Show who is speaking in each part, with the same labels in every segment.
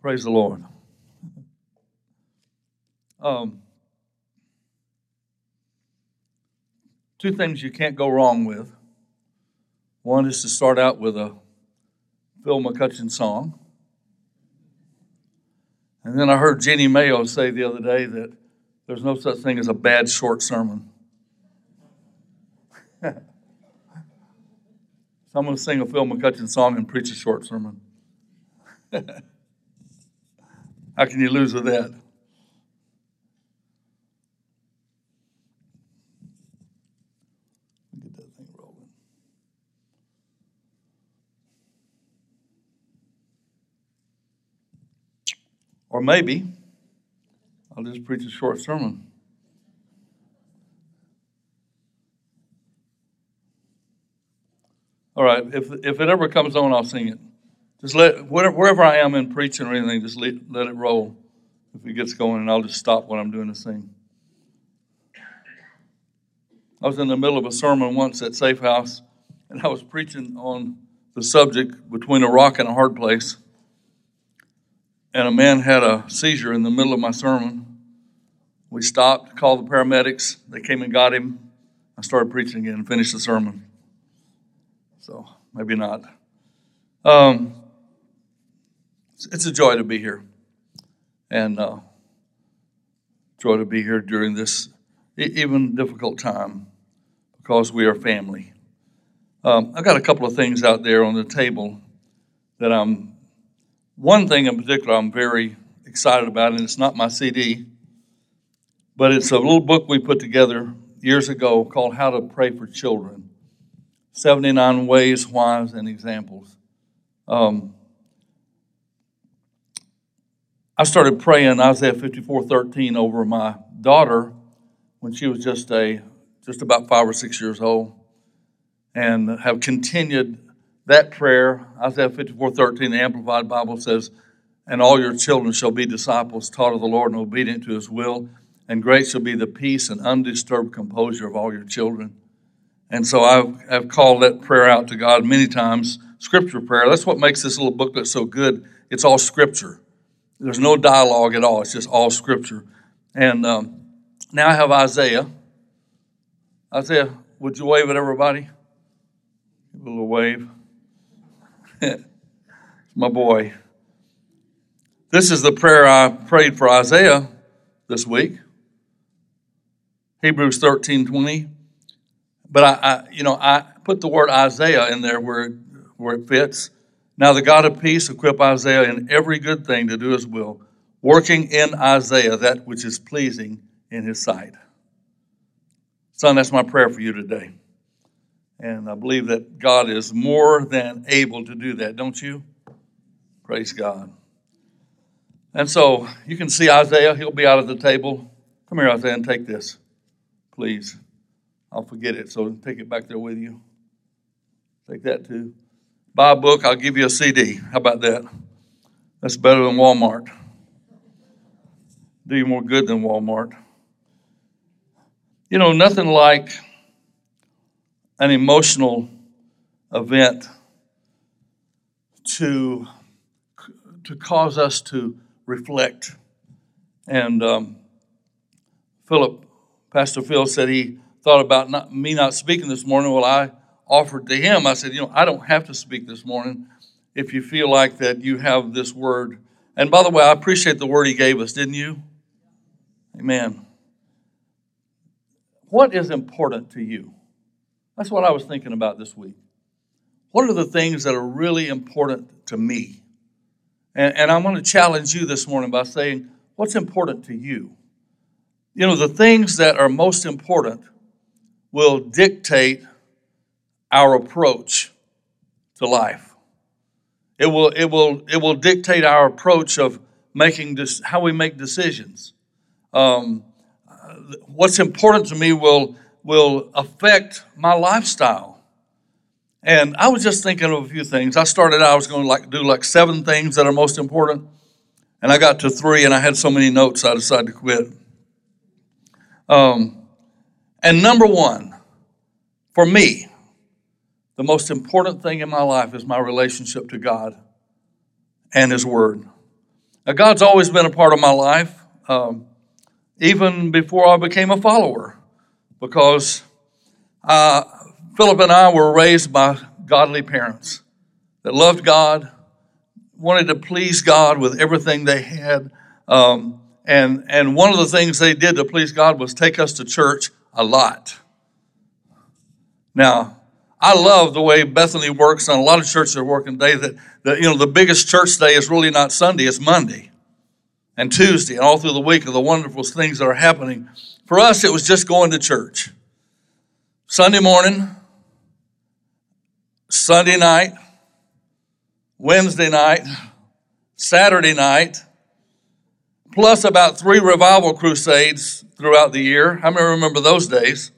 Speaker 1: Praise the Lord. Um, two things you can't go wrong with. One is to start out with a Phil McCutchen song. And then I heard Jenny Mayo say the other day that there's no such thing as a bad short sermon. so I'm going to sing a Phil McCutchen song and preach a short sermon. How can you lose with that? Get that thing rolling. Or maybe I'll just preach a short sermon. All right, if, if it ever comes on, I'll sing it. Just let whatever, wherever I am in preaching or anything, just let, let it roll. If it gets going, and I'll just stop what I'm doing to sing. I was in the middle of a sermon once at Safe House, and I was preaching on the subject between a rock and a hard place. And a man had a seizure in the middle of my sermon. We stopped, called the paramedics. They came and got him. I started preaching again and finished the sermon. So maybe not. Um, it's a joy to be here, and uh, joy to be here during this even difficult time because we are family. Um, I've got a couple of things out there on the table that I'm. One thing in particular, I'm very excited about, and it's not my CD, but it's a little book we put together years ago called How to Pray for Children 79 Ways, Whys, and Examples. Um, I started praying Isaiah 54 13 over my daughter when she was just a just about five or six years old and have continued that prayer. Isaiah 54 13, the Amplified Bible says, And all your children shall be disciples taught of the Lord and obedient to his will, and great shall be the peace and undisturbed composure of all your children. And so I've, I've called that prayer out to God many times, scripture prayer. That's what makes this little booklet so good. It's all scripture. There's no dialogue at all. It's just all scripture. And um, now I have Isaiah. Isaiah, would you wave at everybody? Give a little wave. My boy. This is the prayer I prayed for Isaiah this week. Hebrews 13 20. But I, I, you know, I put the word Isaiah in there where, where it fits. Now the God of peace equip Isaiah in every good thing to do his will, working in Isaiah that which is pleasing in his sight. Son, that's my prayer for you today. And I believe that God is more than able to do that, don't you? Praise God. And so you can see Isaiah, he'll be out of the table. Come here, Isaiah, and take this, please. I'll forget it, so take it back there with you. Take that too. Buy a book, I'll give you a CD. How about that? That's better than Walmart. Do you more good than Walmart. You know, nothing like an emotional event to, to cause us to reflect. And um, Philip, Pastor Phil said he thought about not, me not speaking this morning. Well, I offered to him, I said, You know, I don't have to speak this morning if you feel like that you have this word. And by the way, I appreciate the word he gave us, didn't you? Amen. What is important to you? That's what I was thinking about this week. What are the things that are really important to me? And, and I'm going to challenge you this morning by saying, What's important to you? You know, the things that are most important will dictate our approach to life. It will, it will, it will dictate our approach of making this, how we make decisions. Um, what's important to me will, will affect my lifestyle. And I was just thinking of a few things. I started out, I was going to like do like seven things that are most important. And I got to three and I had so many notes I decided to quit. Um, and number one, for me, the most important thing in my life is my relationship to God and His Word. Now, God's always been a part of my life, um, even before I became a follower, because uh, Philip and I were raised by godly parents that loved God, wanted to please God with everything they had. Um, and, and one of the things they did to please God was take us to church a lot. Now, I love the way Bethany works, and a lot of churches are working today. That, that you know, the biggest church day is really not Sunday; it's Monday and Tuesday, and all through the week of the wonderful things that are happening. For us, it was just going to church. Sunday morning, Sunday night, Wednesday night, Saturday night, plus about three revival crusades throughout the year. How many remember those days?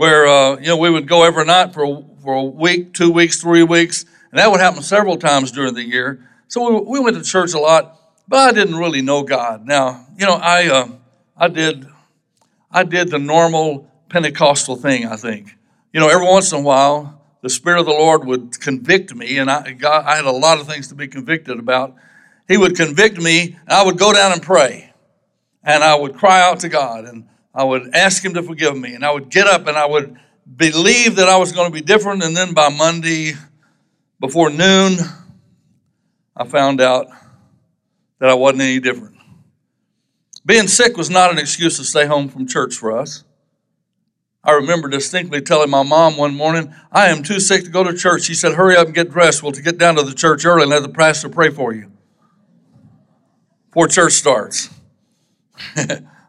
Speaker 1: Where uh, you know we would go every night for for a week, two weeks, three weeks, and that would happen several times during the year. So we, we went to church a lot, but I didn't really know God. Now, you know, I uh, I did I did the normal Pentecostal thing. I think, you know, every once in a while, the Spirit of the Lord would convict me, and I God, I had a lot of things to be convicted about. He would convict me, and I would go down and pray, and I would cry out to God, and I would ask him to forgive me, and I would get up and I would believe that I was going to be different. And then by Monday, before noon, I found out that I wasn't any different. Being sick was not an excuse to stay home from church for us. I remember distinctly telling my mom one morning, I am too sick to go to church. She said, Hurry up and get dressed. Well, to get down to the church early and let the pastor pray for you before church starts.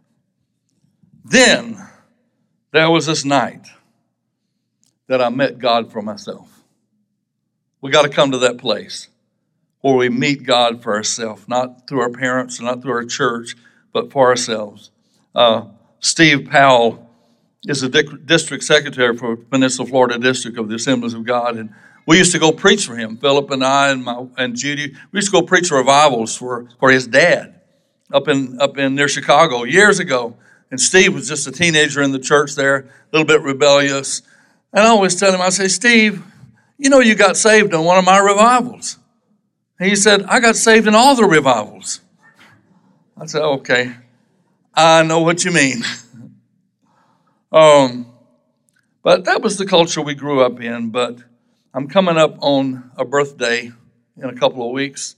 Speaker 1: Then there was this night that I met God for myself. We got to come to that place where we meet God for ourselves, not through our parents, and not through our church, but for ourselves. Uh, Steve Powell is the district secretary for Peninsula Florida District of the Assemblies of God, and we used to go preach for him. Philip and I and my and Judy, we used to go preach revivals for for his dad up in up in near Chicago years ago. And Steve was just a teenager in the church there, a little bit rebellious. And I always tell him, I say, Steve, you know you got saved in one of my revivals. And he said, I got saved in all the revivals. I said, okay, I know what you mean. um, but that was the culture we grew up in. But I'm coming up on a birthday in a couple of weeks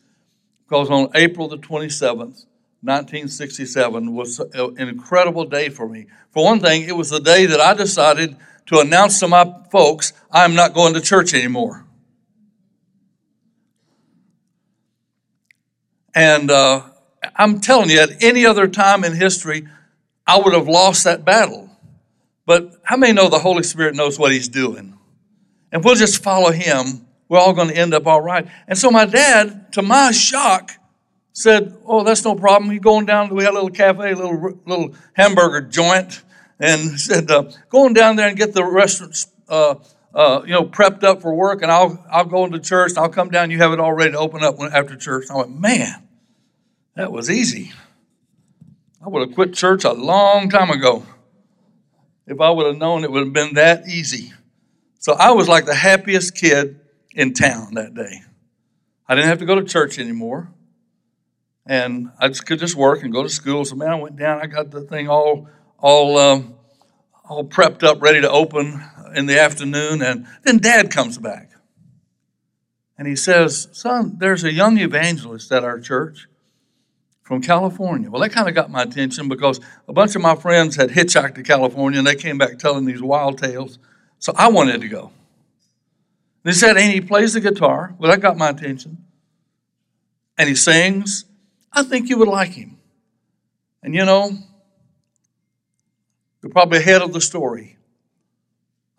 Speaker 1: because on April the 27th, 1967 was an incredible day for me. For one thing, it was the day that I decided to announce to my folks, I'm not going to church anymore. And uh, I'm telling you, at any other time in history, I would have lost that battle. But how many know the Holy Spirit knows what He's doing? And we'll just follow Him. We're all going to end up all right. And so my dad, to my shock, said, "Oh, that's no problem." He going down. We had a little cafe, a little little hamburger joint, and said, uh, "Going down there and get the restaurant, uh, uh, you know, prepped up for work, and I'll I'll go into church. And I'll come down. You have it all ready to open up after church." I went, "Man, that was easy. I would have quit church a long time ago if I would have known it would have been that easy." So I was like the happiest kid in town that day. I didn't have to go to church anymore and I just could just work and go to school. So man, I went down. I got the thing all all um, all prepped up, ready to open in the afternoon. And then Dad comes back, and he says, "Son, there's a young evangelist at our church." From California. Well, that kind of got my attention because a bunch of my friends had hitchhiked to California and they came back telling these wild tales. So I wanted to go. They said, and he plays the guitar. Well, that got my attention. And he sings I think you would like him. And you know, you're probably ahead of the story.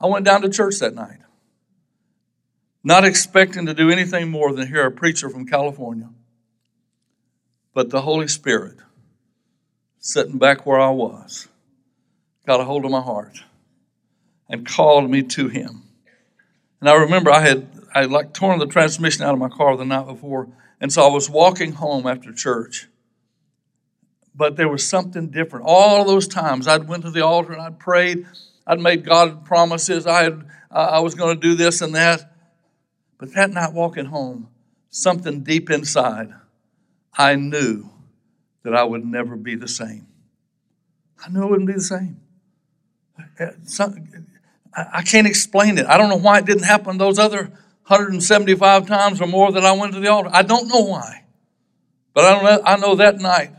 Speaker 1: I went down to church that night, not expecting to do anything more than hear a preacher from California. But the Holy Spirit, sitting back where I was, got a hold of my heart and called me to Him. And I remember I had I had like torn the transmission out of my car the night before and so I was walking home after church. But there was something different. All those times I'd went to the altar and I'd prayed. I'd made God promises. I had uh, I was going to do this and that. But that night walking home, something deep inside, I knew that I would never be the same. I knew I wouldn't be the same. I can't explain it. I don't know why it didn't happen those other 175 times or more that I went to the altar. I don't know why. But I know, I know that night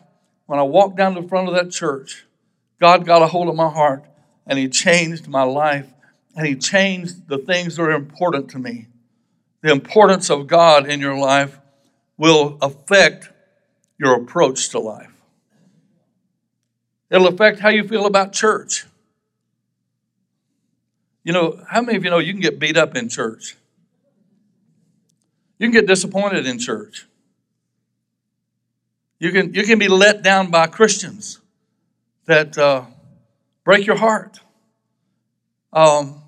Speaker 1: when I walked down to the front of that church, God got a hold of my heart and He changed my life and He changed the things that are important to me. The importance of God in your life will affect your approach to life. It'll affect how you feel about church. You know, how many of you know you can get beat up in church? You can get disappointed in church. You can, you can be let down by Christians that uh, break your heart. Um,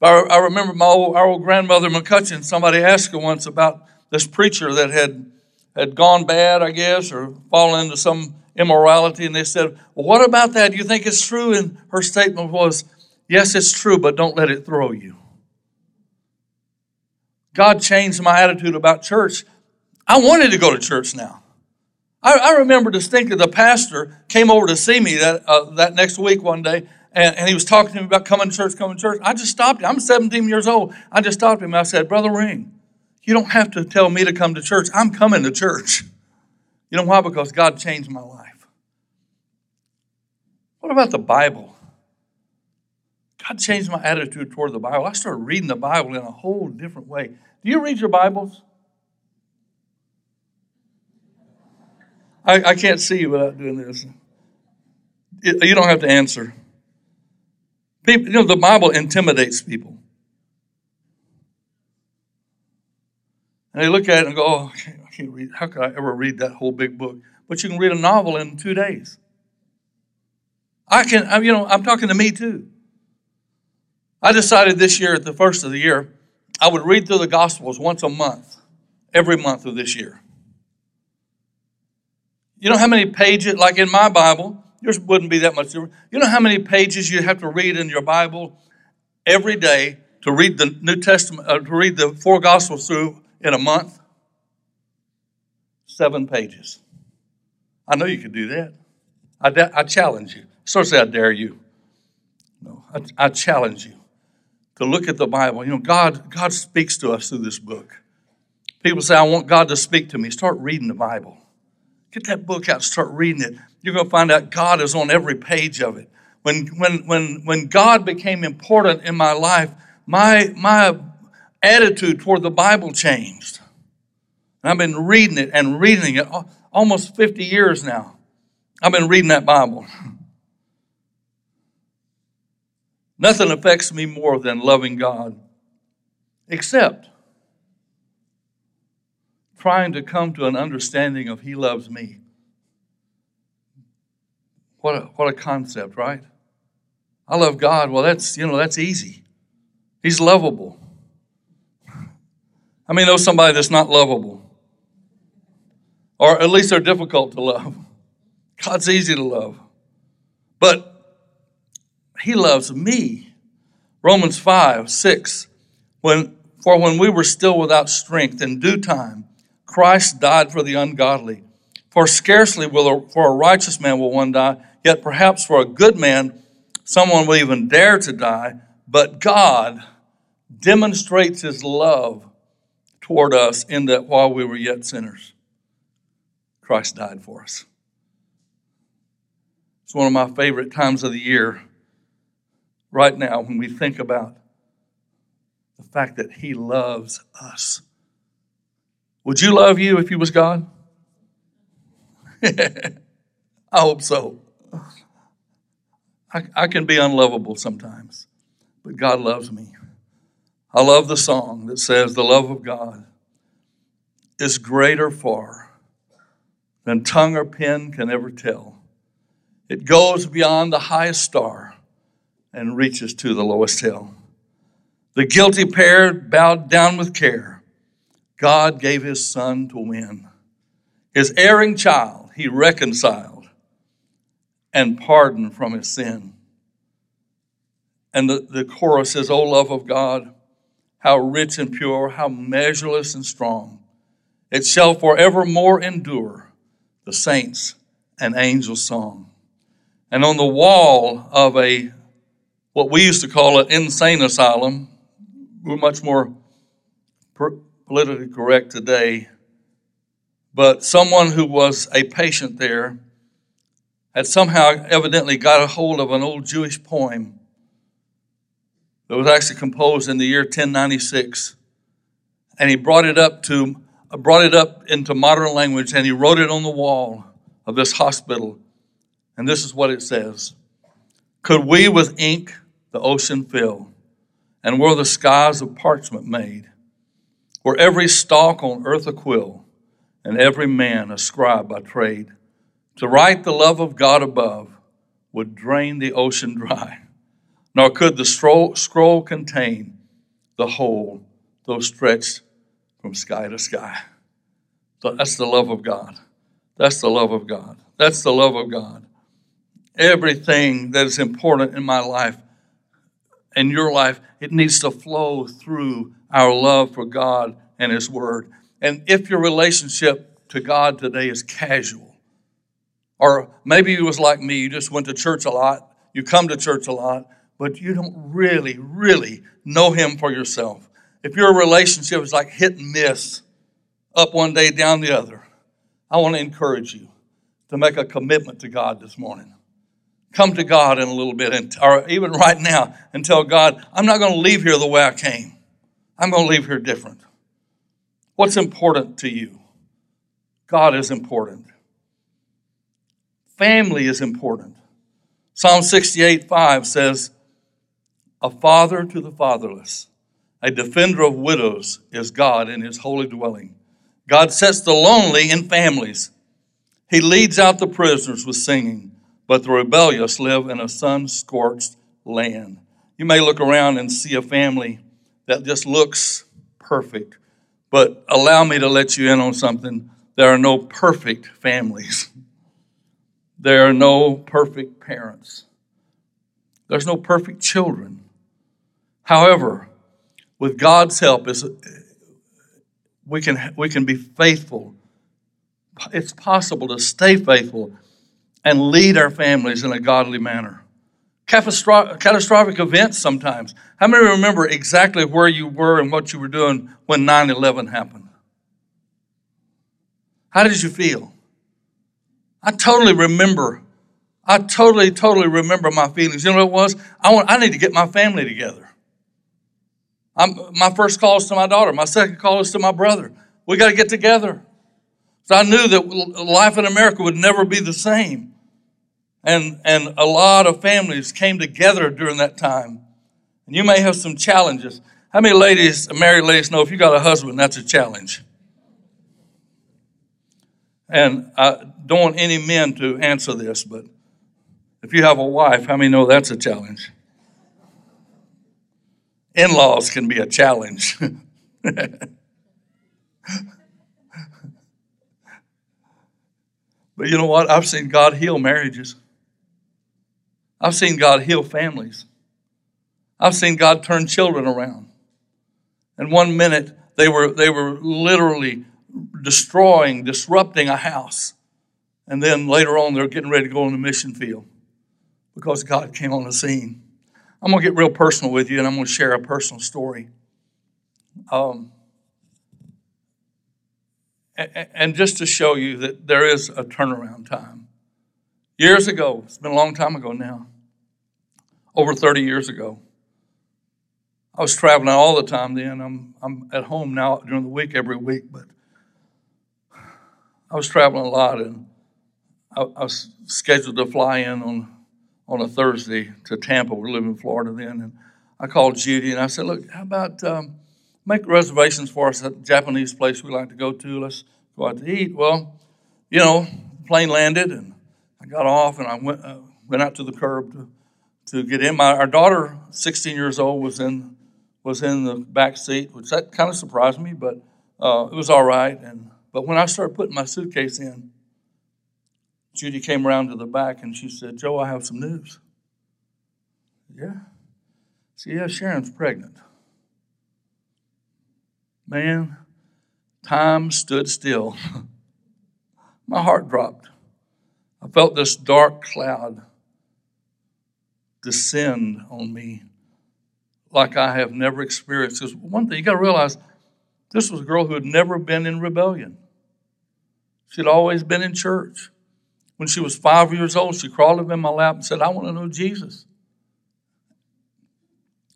Speaker 1: I, I, remember my old, our old grandmother McCutchen, somebody asked her once about this preacher that had, had gone bad, I guess, or fallen into some immorality. And they said, Well, what about that? Do you think it's true? And her statement was, Yes, it's true, but don't let it throw you. God changed my attitude about church. I wanted to go to church now. I, I remember distinctly the pastor came over to see me that, uh, that next week one day, and, and, he was talking to me about coming to church, coming to church. I just stopped him. I'm 17 years old. I just stopped him. I said, Brother Ring, you don't have to tell me to come to church. I'm coming to church. You know why? Because God changed my life. What about the Bible? God changed my attitude toward the Bible. I started reading the Bible in a whole different way. Do you read your Bibles? I, I can't see you without doing this. you don't have to answer. People, you know, the Bible intimidates people. And they look at it and go, oh, I can't, I can't read. How could I ever read that whole big book? But you can read a novel in two days. I can, you know, I'm talking to me too. I decided this year, at the first of the year, I would read through the Gospels once a month, every month of this year. You know how many pages, like in my Bible, yours wouldn't be that much different. You know how many pages you have to read in your Bible every day to read the New Testament, uh, to read the four Gospels through in a month? Seven pages. I know you could do that. I, da- I challenge you. Of say, I dare you. No, I, I challenge you to look at the Bible. You know, God, God speaks to us through this book. People say, I want God to speak to me. Start reading the Bible. Get that book out, start reading it. You're going to find out God is on every page of it. When, when, when, when God became important in my life, my, my attitude toward the Bible changed. And I've been reading it and reading it almost 50 years now. I've been reading that Bible. Nothing affects me more than loving God, except trying to come to an understanding of He loves me. What a, what a concept, right? I love God. Well, that's, you know, that's easy. He's lovable. I mean, know somebody that's not lovable? Or at least they're difficult to love. God's easy to love. But he loves me. Romans 5, 6. When, for when we were still without strength, in due time, Christ died for the ungodly. For scarcely will a, for a righteous man will one die, yet perhaps for a good man someone will even dare to die. But God demonstrates his love toward us in that while we were yet sinners, Christ died for us. It's one of my favorite times of the year right now when we think about the fact that He loves us. Would you love you if you was God? I hope so. I, I can be unlovable sometimes, but God loves me. I love the song that says, The love of God is greater far than tongue or pen can ever tell. It goes beyond the highest star and reaches to the lowest hill. The guilty pair bowed down with care. God gave his son to win. His erring child he reconciled and pardoned from his sin. And the, the chorus says, O love of God, how rich and pure, how measureless and strong. It shall forevermore endure the saints and angels' song. And on the wall of a what we used to call an insane asylum, we're much more politically correct today, but someone who was a patient there had somehow evidently got a hold of an old Jewish poem that was actually composed in the year 1096 and he brought it up to brought it up into modern language and he wrote it on the wall of this hospital. And this is what it says. Could we with ink the ocean fill and were the skies of parchment made were every stalk on earth a quill and every man a scribe by trade to write the love of god above would drain the ocean dry nor could the scroll, contain the whole though stretched from sky to sky. So that's the love of God. That's the love of God. That's the love of God. Everything that is important in my life, in your life, it needs to flow through our love for God and His Word. And if your relationship to God today is casual, or maybe you was like me, you just went to church a lot, you come to church a lot, but you don't really, really know Him for yourself if your relationship is like hit and miss, up one day, down the other, I want to encourage you to make a commitment to God this morning. Come to God in a little bit, and, or even right now, and tell God, I'm not going to leave here the way I came. I'm going to leave here different. What's important to you? God is important. Family is important. Psalm 68 5 says, A father to the fatherless a defender of widows is God in his holy dwelling. God sets the lonely in families. He leads out the prisoners with singing, but the rebellious live in a sun scorched land. You may look around and see a family that just looks perfect, but allow me to let you in on something. There are no perfect families, there are no perfect parents, there's no perfect children. However, with God's help, is we can we can be faithful. It's possible to stay faithful and lead our families in a godly manner. Catastrophic events sometimes. How many remember exactly where you were and what you were doing when 9 11 happened? How did you feel? I totally remember. I totally, totally remember my feelings. You know what it was? I, want, I need to get my family together. I'm, my first call is to my daughter. My second call is to my brother. We got to get together. So I knew that life in America would never be the same. And, and a lot of families came together during that time. And you may have some challenges. How many ladies, married ladies, know if you got a husband, that's a challenge? And I don't want any men to answer this, but if you have a wife, how many know that's a challenge? in laws can be a challenge. but you know what? I've seen God heal marriages, I've seen God heal families, I've seen God turn children around. And one minute, they were, they were literally destroying, disrupting a house. And then later on, they're getting ready to go on the mission field because God came on the scene. I'm going to get real personal with you and I'm going to share a personal story. Um, and just to show you that there is a turnaround time. Years ago, it's been a long time ago now, over 30 years ago, I was traveling all the time then. I'm, I'm at home now during the week every week, but I was traveling a lot and I, I was scheduled to fly in on on a Thursday to Tampa. We live in Florida then, and I called Judy and I said, "Look, how about um, make reservations for us at a Japanese place we like to go to? Let's go out to eat." Well, you know, plane landed and I got off and I went uh, went out to the curb to to get in. My our daughter, 16 years old, was in was in the back seat, which that kind of surprised me, but uh, it was all right. And but when I started putting my suitcase in, Judy came around to the back and she said, Joe, I have some news. Yeah. See, yeah, Sharon's pregnant. Man, time stood still. My heart dropped. I felt this dark cloud descend on me like I have never experienced. Because one thing you got to realize this was a girl who had never been in rebellion. She'd always been in church. When she was five years old, she crawled up in my lap and said, I want to know Jesus.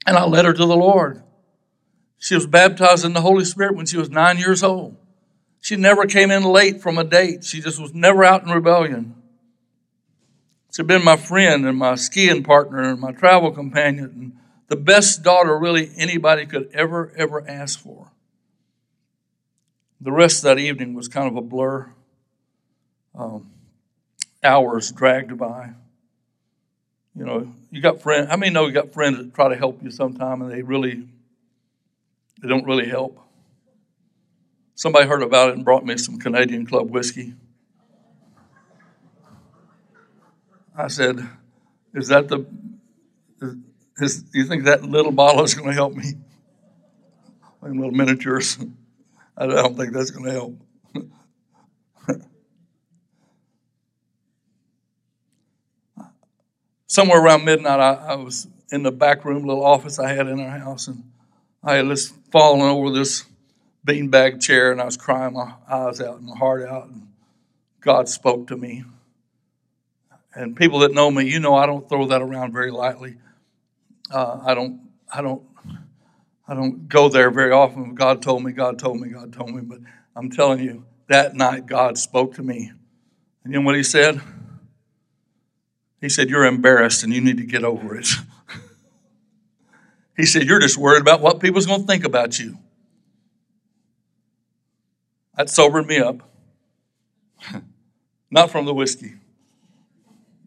Speaker 1: And I led her to the Lord. She was baptized in the Holy Spirit when she was nine years old. She never came in late from a date. She just was never out in rebellion. She'd been my friend and my skiing partner and my travel companion and the best daughter really anybody could ever, ever ask for. The rest of that evening was kind of a blur. Um, hours dragged by. You know, you got friends. I mean, know you got friends that try to help you sometime, and they really, they don't really help. Somebody heard about it and brought me some Canadian Club whiskey. I said, "Is that the? Is, you think that little bottle is going to help me? Like little miniatures. I don't think that's going to help." somewhere around midnight, I, I, was in the back room, little office I had in our house, and I had just fallen over this beanbag chair, and I was crying my eyes out and my heart out. And God spoke to me. And people that know me, you know, I don't throw that around very lightly. Uh, I don't, I don't, I don't go there very often. God told me, God told me, God told me. But I'm telling you, that night God spoke to me. And you know what He said? He said, You're embarrassed and you need to get over it. he said, You're just worried about what people's going to think about you. That sobered me up. Not from the whiskey,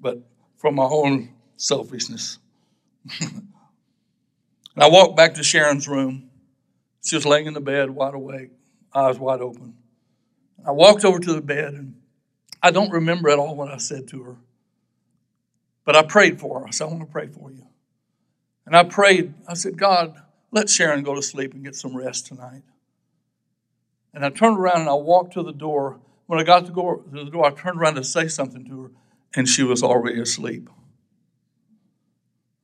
Speaker 1: but from my own selfishness. and I walked back to Sharon's room. She was laying in the bed, wide awake, eyes wide open. I walked over to the bed, and I don't remember at all what I said to her. But I prayed for her. I said, I want to pray for you. And I prayed, I said, God, let Sharon go to sleep and get some rest tonight. And I turned around and I walked to the door. When I got to the door, I turned around to say something to her, and she was already asleep.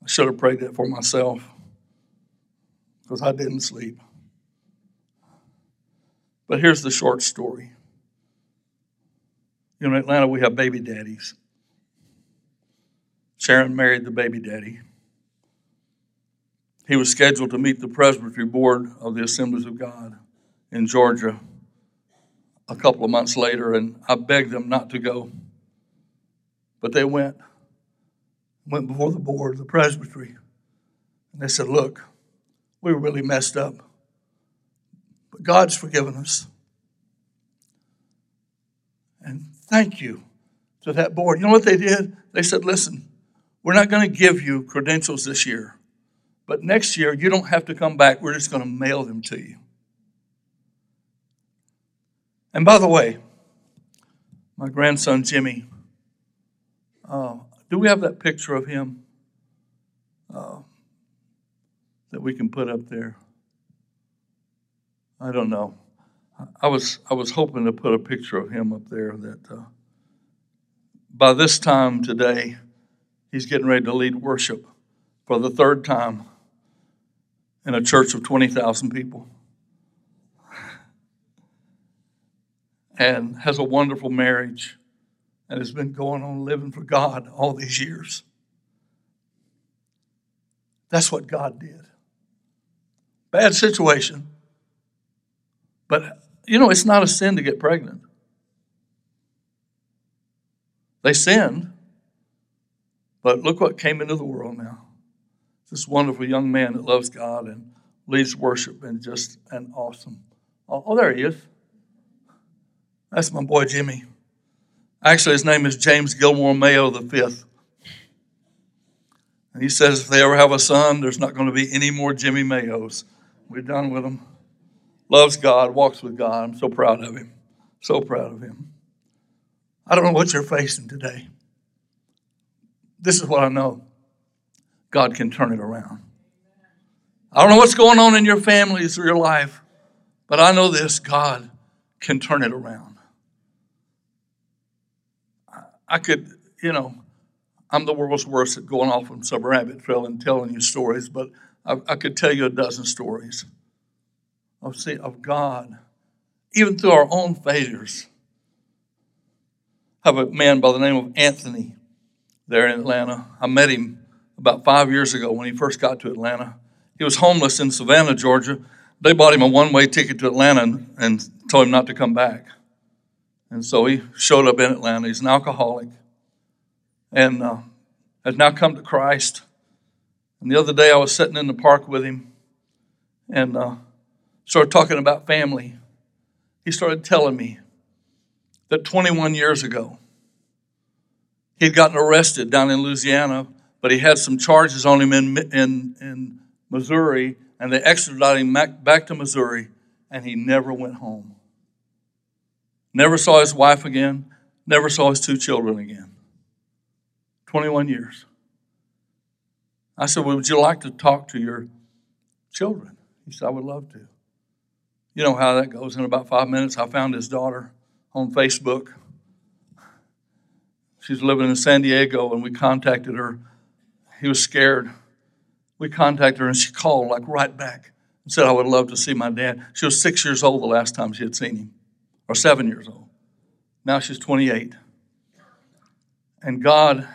Speaker 1: I should have prayed that for myself because I didn't sleep. But here's the short story. In Atlanta, we have baby daddies. Sharon married the baby daddy. He was scheduled to meet the Presbytery Board of the Assemblies of God in Georgia a couple of months later, and I begged them not to go. But they went, went before the board, the presbytery, and they said, Look, we were really messed up, but God's forgiven us. And thank you to that board. You know what they did? They said, Listen, we're not going to give you credentials this year, but next year you don't have to come back. We're just going to mail them to you. And by the way, my grandson Jimmy, uh, do we have that picture of him uh, that we can put up there? I don't know. I was I was hoping to put a picture of him up there. That uh, by this time today, he's getting ready to lead worship for the third time in a church of 20,000 people. And has a wonderful marriage and has been going on living for God all these years. That's what God did. Bad situation. But, you know, it's not a sin to get pregnant. They sinned, but look what came into the world now. This wonderful young man that loves God and leads worship and just an awesome. Oh, oh, there he is. That's my boy Jimmy. Actually, his name is James Gilmore Mayo the fifth. And he says if they ever have a son, there's not going to be any more Jimmy Mayos. We're done with him. Loves God, walks with God. I'm so proud of him. So proud of him. I don't know what you're facing today. This is what I know God can turn it around. I don't know what's going on in your families or your life, but I know this God can turn it around. I could, you know, I'm the world's worst at going off on some rabbit trail and telling you stories, but I, I could tell you a dozen stories of, see, of God, even through our own failures. I have a man by the name of Anthony there in Atlanta. I met him about five years ago when he first got to Atlanta. He was homeless in Savannah, Georgia. They bought him a one way ticket to Atlanta and, and told him not to come back. And so he showed up in Atlanta. He's an alcoholic and uh, has now come to Christ. And the other day I was sitting in the park with him and uh, started talking about family. He started telling me that 21 years ago, he'd gotten arrested down in Louisiana, but he had some charges on him in, in, in Missouri, and they extradited him back to Missouri, and he never went home. Never saw his wife again, never saw his two children again. 21 years. I said, well, Would you like to talk to your children? He said, I would love to. You know how that goes. In about five minutes, I found his daughter on Facebook. She's living in San Diego, and we contacted her. He was scared. We contacted her, and she called like right back and said, I would love to see my dad. She was six years old the last time she had seen him or seven years old. Now she's 28. And God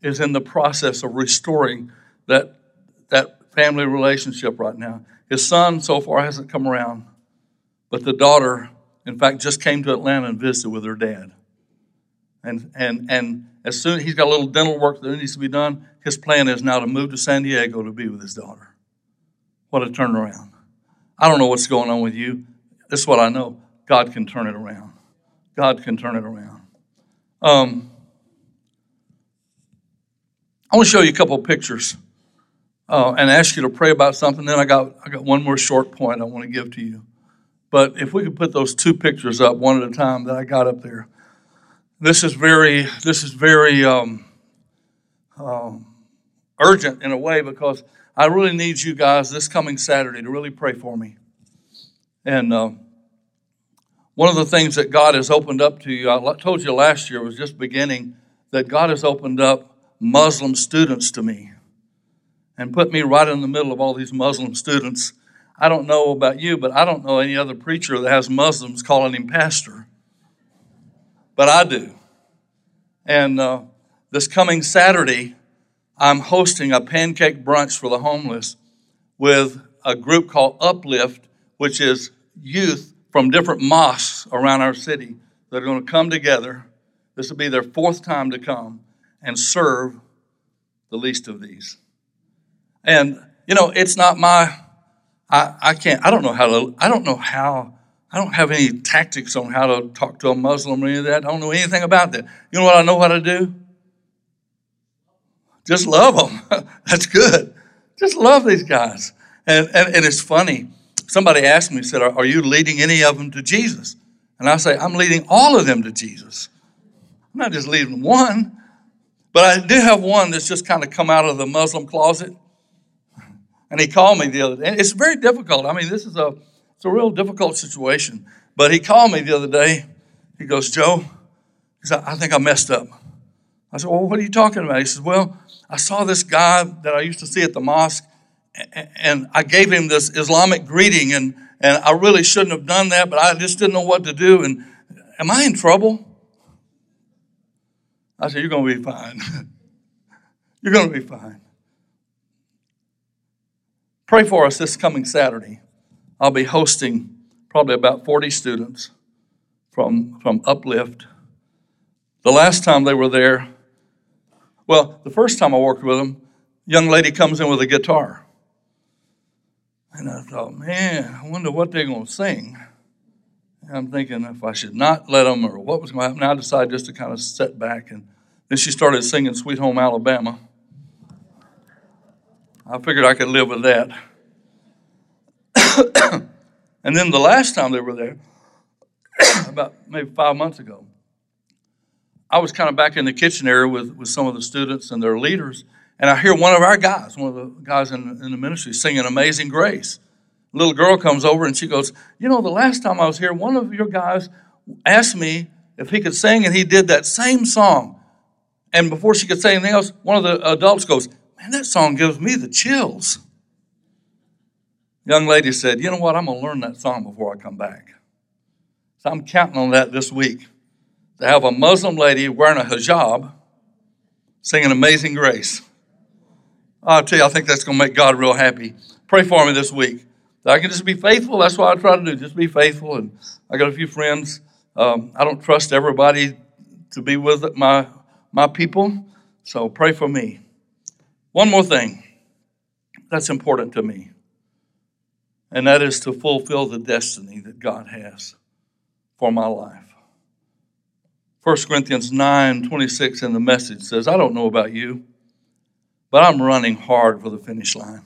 Speaker 1: is in the process of restoring that, that family relationship right now. His son so far hasn't come around, but the daughter, in fact, just came to Atlanta and visited with her dad. And, and, and as soon he's got a little dental work that needs to be done, his plan is now to move to San Diego to be with his daughter. What a turnaround. I don't know what's going on with you. This is what I know. God can turn it around. God can turn it around. Um, I want to show you a couple pictures uh, and ask you to pray about something. Then I got I got one more short point I want to give to you. But if we could put those two pictures up one at a time that I got up there, this is very this is very um, um, urgent in a way because I really need you guys this coming Saturday to really pray for me. And um, one of the things that God has opened up to you, I told you last year was just beginning, that God has opened up Muslim students to me and put me right in the middle of all these Muslim students. I don't know about you, but I don't know any other preacher that has Muslims calling him pastor. But I do. And uh, this coming Saturday, I'm hosting a pancake brunch for the homeless with a group called Uplift, which is youth from different mosques around our city that are going to come together. This will be their fourth time to come and serve the least of these. And, you know, it's not my, I, I can't, I don't know how to, I don't know how, I don't have any tactics on how to talk to a Muslim or any of that. I don't know anything about that. You know what I know how to do? Just love them. That's good. Just love these guys. And, and, and it's funny somebody asked me, said, are, you leading any of them to Jesus? And I say, I'm leading all of them to Jesus. I'm not just leading one, but I do have one that's just kind of come out of the Muslim closet. And he called me the other day. And it's very difficult. I mean, this is a it's a real difficult situation. But he called me the other day. He goes, Joe, he said, I think I messed up. I said, Well, what are you talking about? He says, Well, I saw this guy that I used to see at the mosque, and I gave him this Islamic greeting, and, and I really shouldn't have done that, but I just didn't know what to do. And am I in trouble? I said, You're going to be fine. You're going to be fine. Pray for us this coming Saturday. I'll be hosting probably about 40 students from, from Uplift. The last time they were there, well, the first time I worked with them, young lady comes in with a guitar. And I thought, man, I wonder what they're going to sing. And I'm thinking if I should not let them or what was going to happen. I decided just to kind of sit back. And then she started singing Sweet Home Alabama. I figured I could live with that. and then the last time they were there, about maybe five months ago, I was kind of back in the kitchen area with, with some of the students and their leaders. And I hear one of our guys, one of the guys in, in the ministry, singing Amazing Grace. little girl comes over and she goes, You know, the last time I was here, one of your guys asked me if he could sing, and he did that same song. And before she could say anything else, one of the adults goes, Man, that song gives me the chills. Young lady said, You know what? I'm going to learn that song before I come back. So I'm counting on that this week to have a Muslim lady wearing a hijab singing Amazing Grace. I'll tell you, I think that's going to make God real happy. Pray for me this week. I can just be faithful. That's what I try to do. Just be faithful. And I got a few friends. Um, I don't trust everybody to be with my my people. So pray for me. One more thing that's important to me, and that is to fulfill the destiny that God has for my life. 1 Corinthians 9 26 in the message says, I don't know about you, but I'm running hard for the finish line.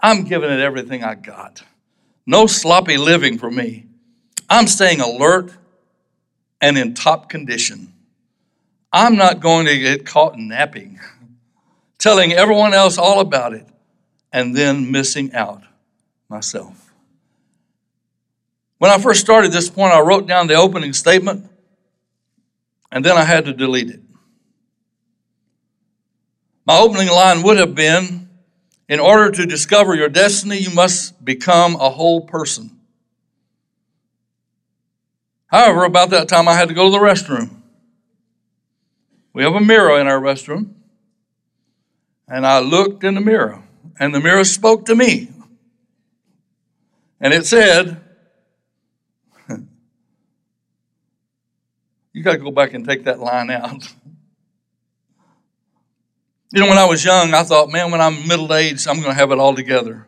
Speaker 1: I'm giving it everything I got. No sloppy living for me. I'm staying alert and in top condition. I'm not going to get caught napping, telling everyone else all about it, and then missing out myself. When I first started this point, I wrote down the opening statement, and then I had to delete it. My opening line would have been in order to discover your destiny, you must become a whole person. However, about that time, I had to go to the restroom. We have a mirror in our restroom. And I looked in the mirror, and the mirror spoke to me. And it said, You got to go back and take that line out. You know, when I was young, I thought, man, when I'm middle aged, I'm going to have it all together.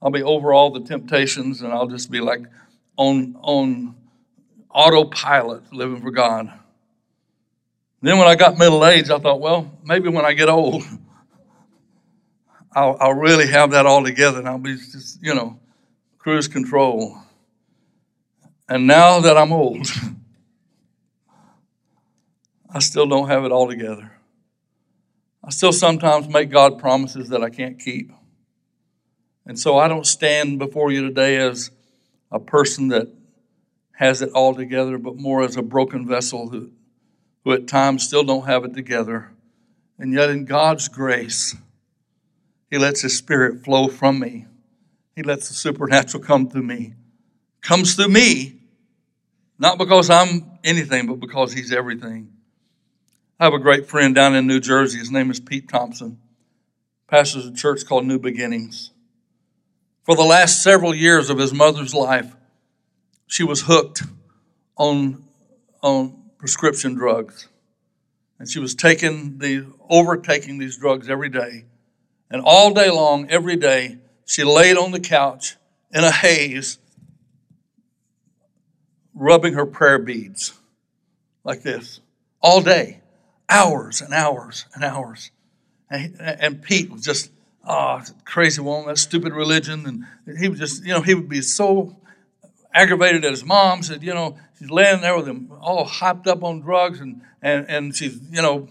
Speaker 1: I'll be over all the temptations and I'll just be like on, on autopilot living for God. Then when I got middle aged, I thought, well, maybe when I get old, I'll, I'll really have that all together and I'll be just, you know, cruise control. And now that I'm old, I still don't have it all together. I still sometimes make God promises that I can't keep. And so I don't stand before you today as a person that has it all together, but more as a broken vessel who, who at times still don't have it together. And yet, in God's grace, He lets His Spirit flow from me. He lets the supernatural come through me. Comes through me, not because I'm anything, but because He's everything. I have a great friend down in New Jersey. His name is Pete Thompson. Pastors a church called New Beginnings. For the last several years of his mother's life, she was hooked on, on prescription drugs. And she was taking the overtaking these drugs every day. And all day long, every day, she laid on the couch in a haze, rubbing her prayer beads like this all day hours and hours and hours. And, and Pete was just, oh, crazy woman, that stupid religion. And he was just, you know, he would be so aggravated at his mom. Said, you know, she's laying there with him all hyped up on drugs and, and, and she's, you know,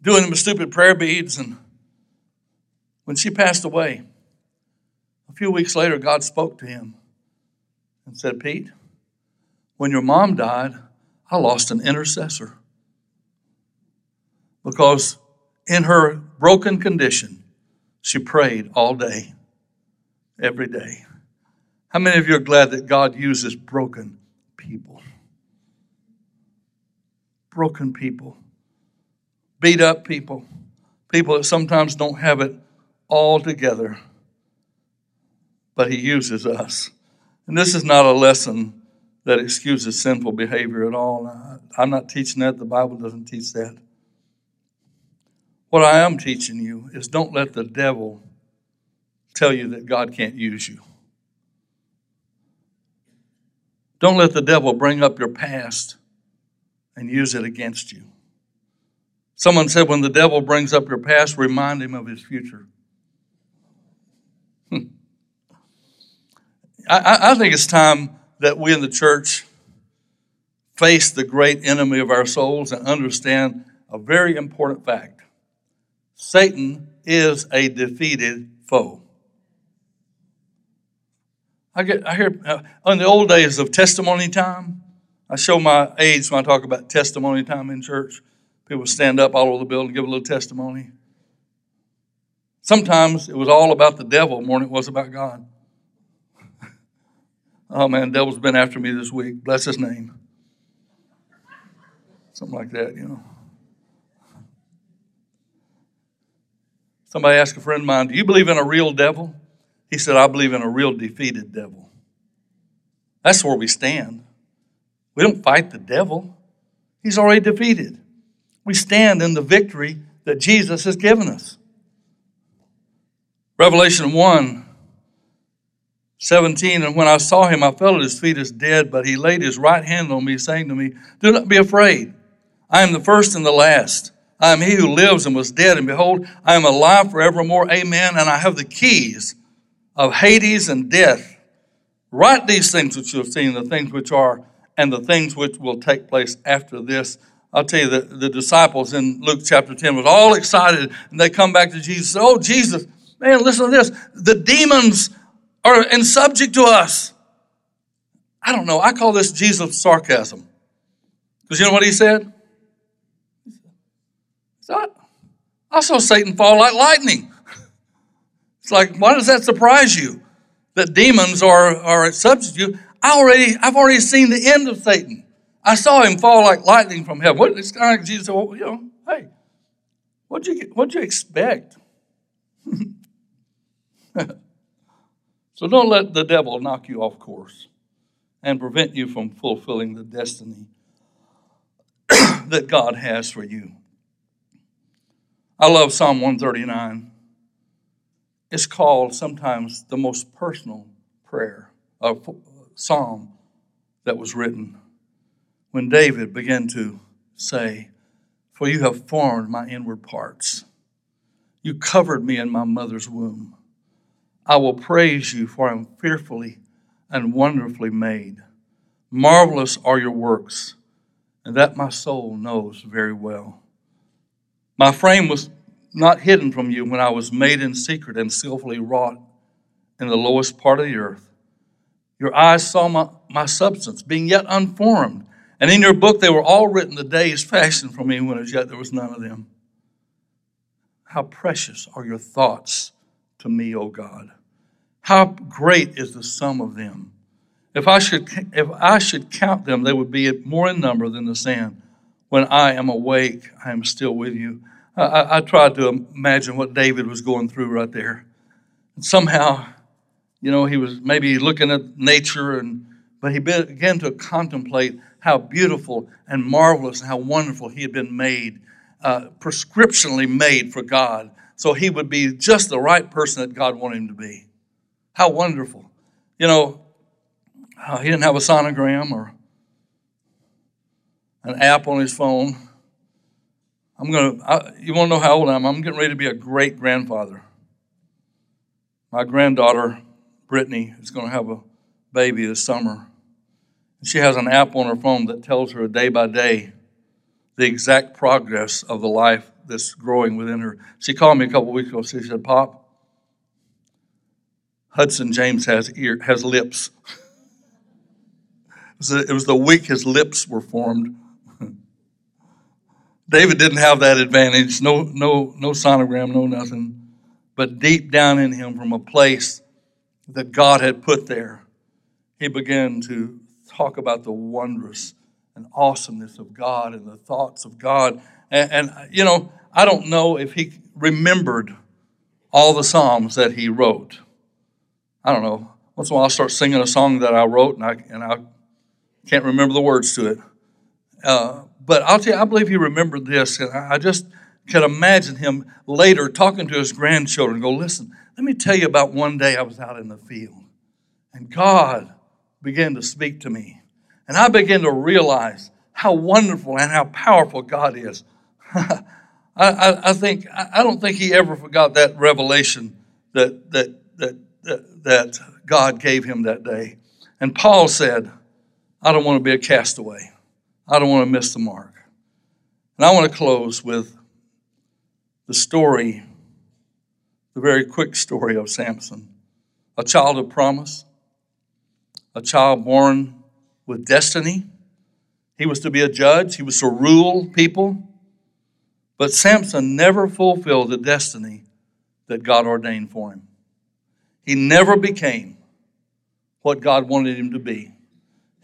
Speaker 1: doing them stupid prayer beads. And when she passed away, a few weeks later, God spoke to him and said, Pete, when your mom died, I lost an intercessor because in her broken condition, she prayed all day, every day. How many of you are glad that God uses broken people? Broken people, beat up people, people that sometimes don't have it all together, but He uses us. And this is not a lesson that excuses sinful behavior at all. I'm not teaching that. The Bible doesn't teach that. What I am teaching you is don't let the devil tell you that God can't use you. Don't let the devil bring up your past and use it against you. Someone said when the devil brings up your past, remind him of his future. Hmm. I, I, think it's time that we in the church face the great enemy of our souls and understand a very important fact. Satan is a defeated foe. I get, I hear, uh, in the old days of testimony time, I show my age when I talk about testimony time in church. People stand up all over the building give a little testimony. Sometimes it was all about the devil more than it was about God. oh man, devil's been after me this week. Bless his name. Something like that, you know. Somebody asked a friend of mine, Do you believe in a real devil? He said, I believe in a real defeated devil. That's where we stand. We don't fight the devil, he's already defeated. We stand in the victory that Jesus has given us. Revelation 1 17, and when I saw him, I fell at his feet as dead, but he laid his right hand on me, saying to me, Do not be afraid. I am the first and the last. I am he who lives and was dead, and behold, I am alive forevermore. Amen. And I have the keys of Hades and death. Write these things which you have seen, the things which are, and the things which will take place after this. I'll tell you, the, the disciples in Luke chapter 10 was all excited, and they come back to Jesus. Oh, Jesus, man, listen to this. The demons are in subject to us. I don't know. I call this Jesus sarcasm. Because you know what he said? I, I saw Satan fall like lightning. It's like, why does that surprise you? That demons are, are subject to. I already, I've already seen the end of Satan. I saw him fall like lightning from heaven. What, it's kind of like Jesus said, well, you know, hey, what'd you, what'd you expect? so don't let the devil knock you off course and prevent you from fulfilling the destiny that God has for you. I love Psalm 139. It's called sometimes the most personal prayer, a psalm that was written when David began to say, For you have formed my inward parts. You covered me in my mother's womb. I will praise you, for I am fearfully and wonderfully made. Marvelous are your works, and that my soul knows very well. My frame was not hidden from you when I was made in secret and skillfully wrought in the lowest part of the earth. Your eyes saw my, my substance, being yet unformed. And in your book they were all written the days fashioned for me when as yet there was none of them. How precious are your thoughts to me, O God. How great is the sum of them. If I should if I should count them, they would be more in number than the sand. When I am awake, I am still with you. I, I tried to imagine what David was going through right there. And somehow, you know, he was maybe looking at nature, and but he began to contemplate how beautiful and marvelous and how wonderful he had been made, uh, prescriptionally made for God. So he would be just the right person that God wanted him to be. How wonderful. You know, uh, he didn't have a sonogram or an app on his phone. I'm going to, you want to know how old I am? I'm getting ready to be a great grandfather. My granddaughter, Brittany, is going to have a baby this summer. She has an app on her phone that tells her day by day the exact progress of the life that's growing within her. She called me a couple weeks ago. She said, Pop, Hudson James has ear, has lips. it was the week his lips were formed David didn't have that advantage. No, no, no sonogram, no nothing. But deep down in him, from a place that God had put there, he began to talk about the wondrous and awesomeness of God and the thoughts of God. And, and you know, I don't know if he remembered all the psalms that he wrote. I don't know. Once in a while, I'll start singing a song that I wrote, and I and I can't remember the words to it. Uh, but I'll tell you, I believe he remembered this. And I just can imagine him later talking to his grandchildren. Go, listen, let me tell you about one day I was out in the field. And God began to speak to me. And I began to realize how wonderful and how powerful God is. I, I, I, think I don't think he ever forgot that revelation that, that that that that God gave him that day. And Paul said, "I don't want to be a castaway." I don't want to miss the mark. And I want to close with the story, the very quick story of Samson, a child of promise, a child born with destiny. He was to be a judge, he was to rule people. But Samson never fulfilled the destiny that God ordained for him. He never became what God wanted him to be.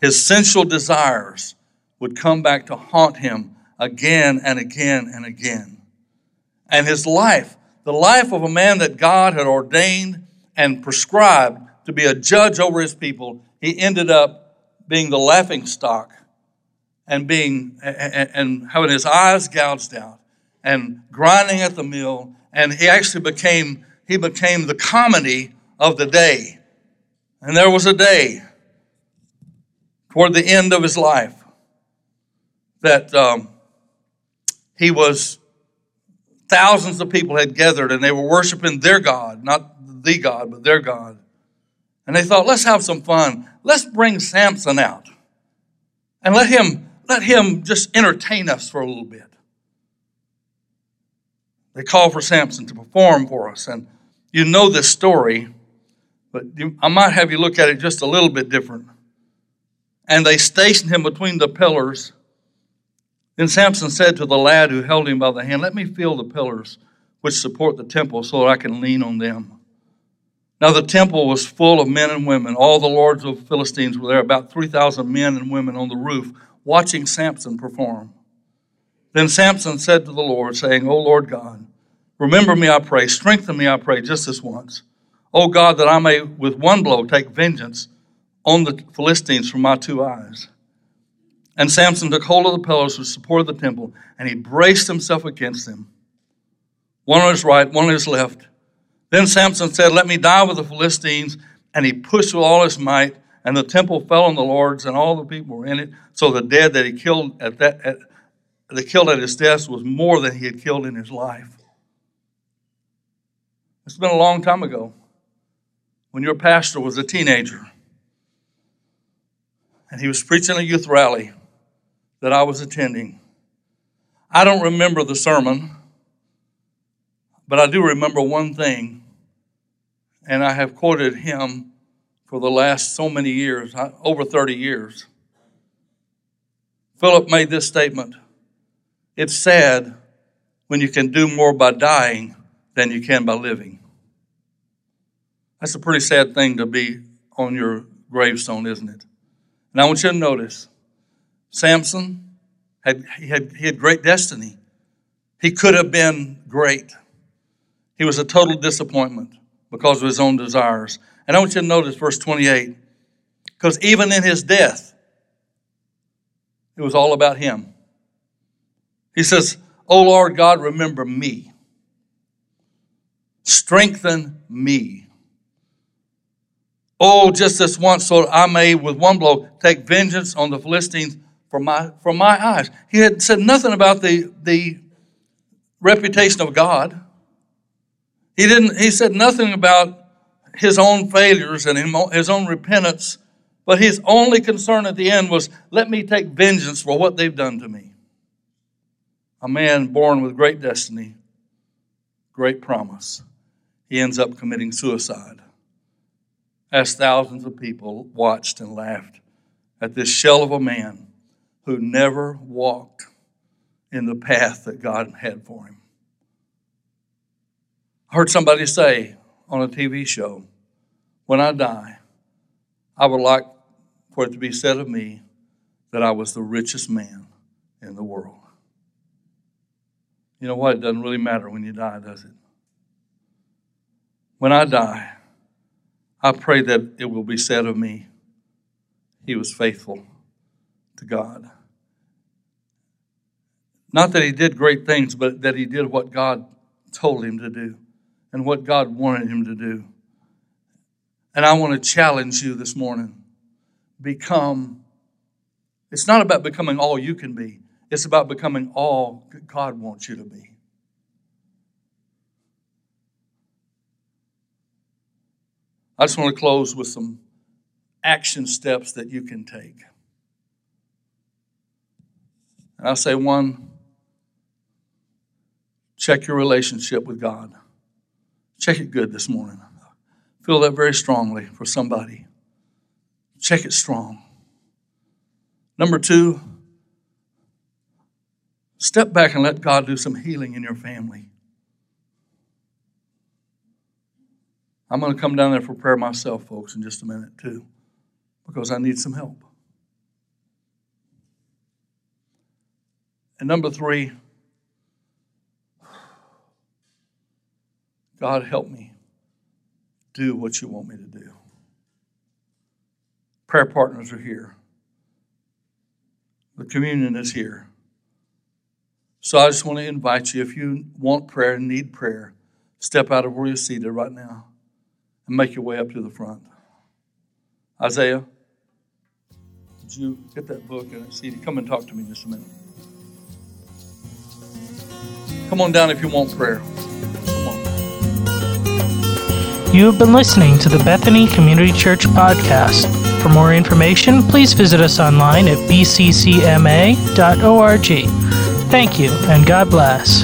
Speaker 1: His sensual desires would come back to haunt him again and again and again. And his life, the life of a man that God had ordained and prescribed to be a judge over his people, he ended up being the laughing stock and being and having his eyes gouged out and grinding at the mill and he actually became he became the comedy of the day and there was a day toward the end of his life that um, he was thousands of people had gathered and they were worshiping their god not the god but their god. And they thought let's have some fun. Let's bring samson out and let him let him just entertain us for a little bit. They called for samson to perform for us. And you know this story but you, i might have you look at it just a little bit different. And they stationed him between the pillars then Samson said to the lad who held him by the hand, Let me feel the pillars which support the temple so that I can lean on them. Now the temple was full of men and women. All the lords of the Philistines were there, about 3,000 men and women on the roof, watching Samson perform. Then Samson said to the Lord, saying, O Lord God, remember me, I pray, strengthen me, I pray, just this once. O God, that I may with one blow take vengeance on the Philistines from my two eyes. And Samson took hold of the pillars which supported the temple, and he braced himself against them, one on his right, one on his left. Then Samson said, Let me die with the Philistines. And he pushed with all his might, and the temple fell on the lords, and all the people were in it. So the dead that he killed at that at, that killed at his death was more than he had killed in his life. It's been a long time ago when your pastor was a teenager and he was preaching a youth rally that I was attending. I don't remember the sermon, but I do remember one thing, and I have quoted him for the last so many years, over 30 years. Philip made this statement It's sad when you can do more by dying than you can by living. That's a pretty sad thing to be on your gravestone, isn't it? And I want you to notice Samson had, he had, he had great destiny. He could have been great. He was a total disappointment because of his own desires. And I want you to notice verse 28 because even in his death, it was all about him. He says, O Lord God, remember me. Strengthen me. Oh, just this once, so I may with one blow take vengeance on the Philistines from my, from my eyes. He had said nothing about the, the reputation of God. He didn't, he said nothing about his own failures and his own repentance, but his only concern at the end was, let me take vengeance for what they've done to me. A man born with great destiny, great promise. He ends up committing suicide as thousands of people watched and laughed at this shell of a man who never walked in the path that God had for him. I heard somebody say on a TV show, when I die, I would like for it to be said of me that I was the richest man in the world. You know what? It doesn't really matter when you die, does it? When I die, I pray that it will be said of me, he was faithful to God. Not that he did great things, but that he did what God told him to do and what God wanted him to do. And I want to challenge you this morning become, it's not about becoming all you can be, it's about becoming all God wants you to be. I just want to close with some action steps that you can take. And I'll say one check your relationship with God. Check it good this morning. I feel that very strongly for somebody. check it strong. Number two, step back and let God do some healing in your family. I'm going to come down there for prayer myself, folks, in just a minute, too, because I need some help. And number three, God, help me do what you want me to do. Prayer partners are here. The communion is here. So I just want to invite you, if you want prayer and need prayer, step out of where you're seated right now and make your way up to the front. Isaiah, would you get that book and see? Come and talk to me just a minute. Come on down if you want prayer.
Speaker 2: You have been listening to the Bethany Community Church podcast. For more information, please visit us online at bccma.org. Thank you, and God bless.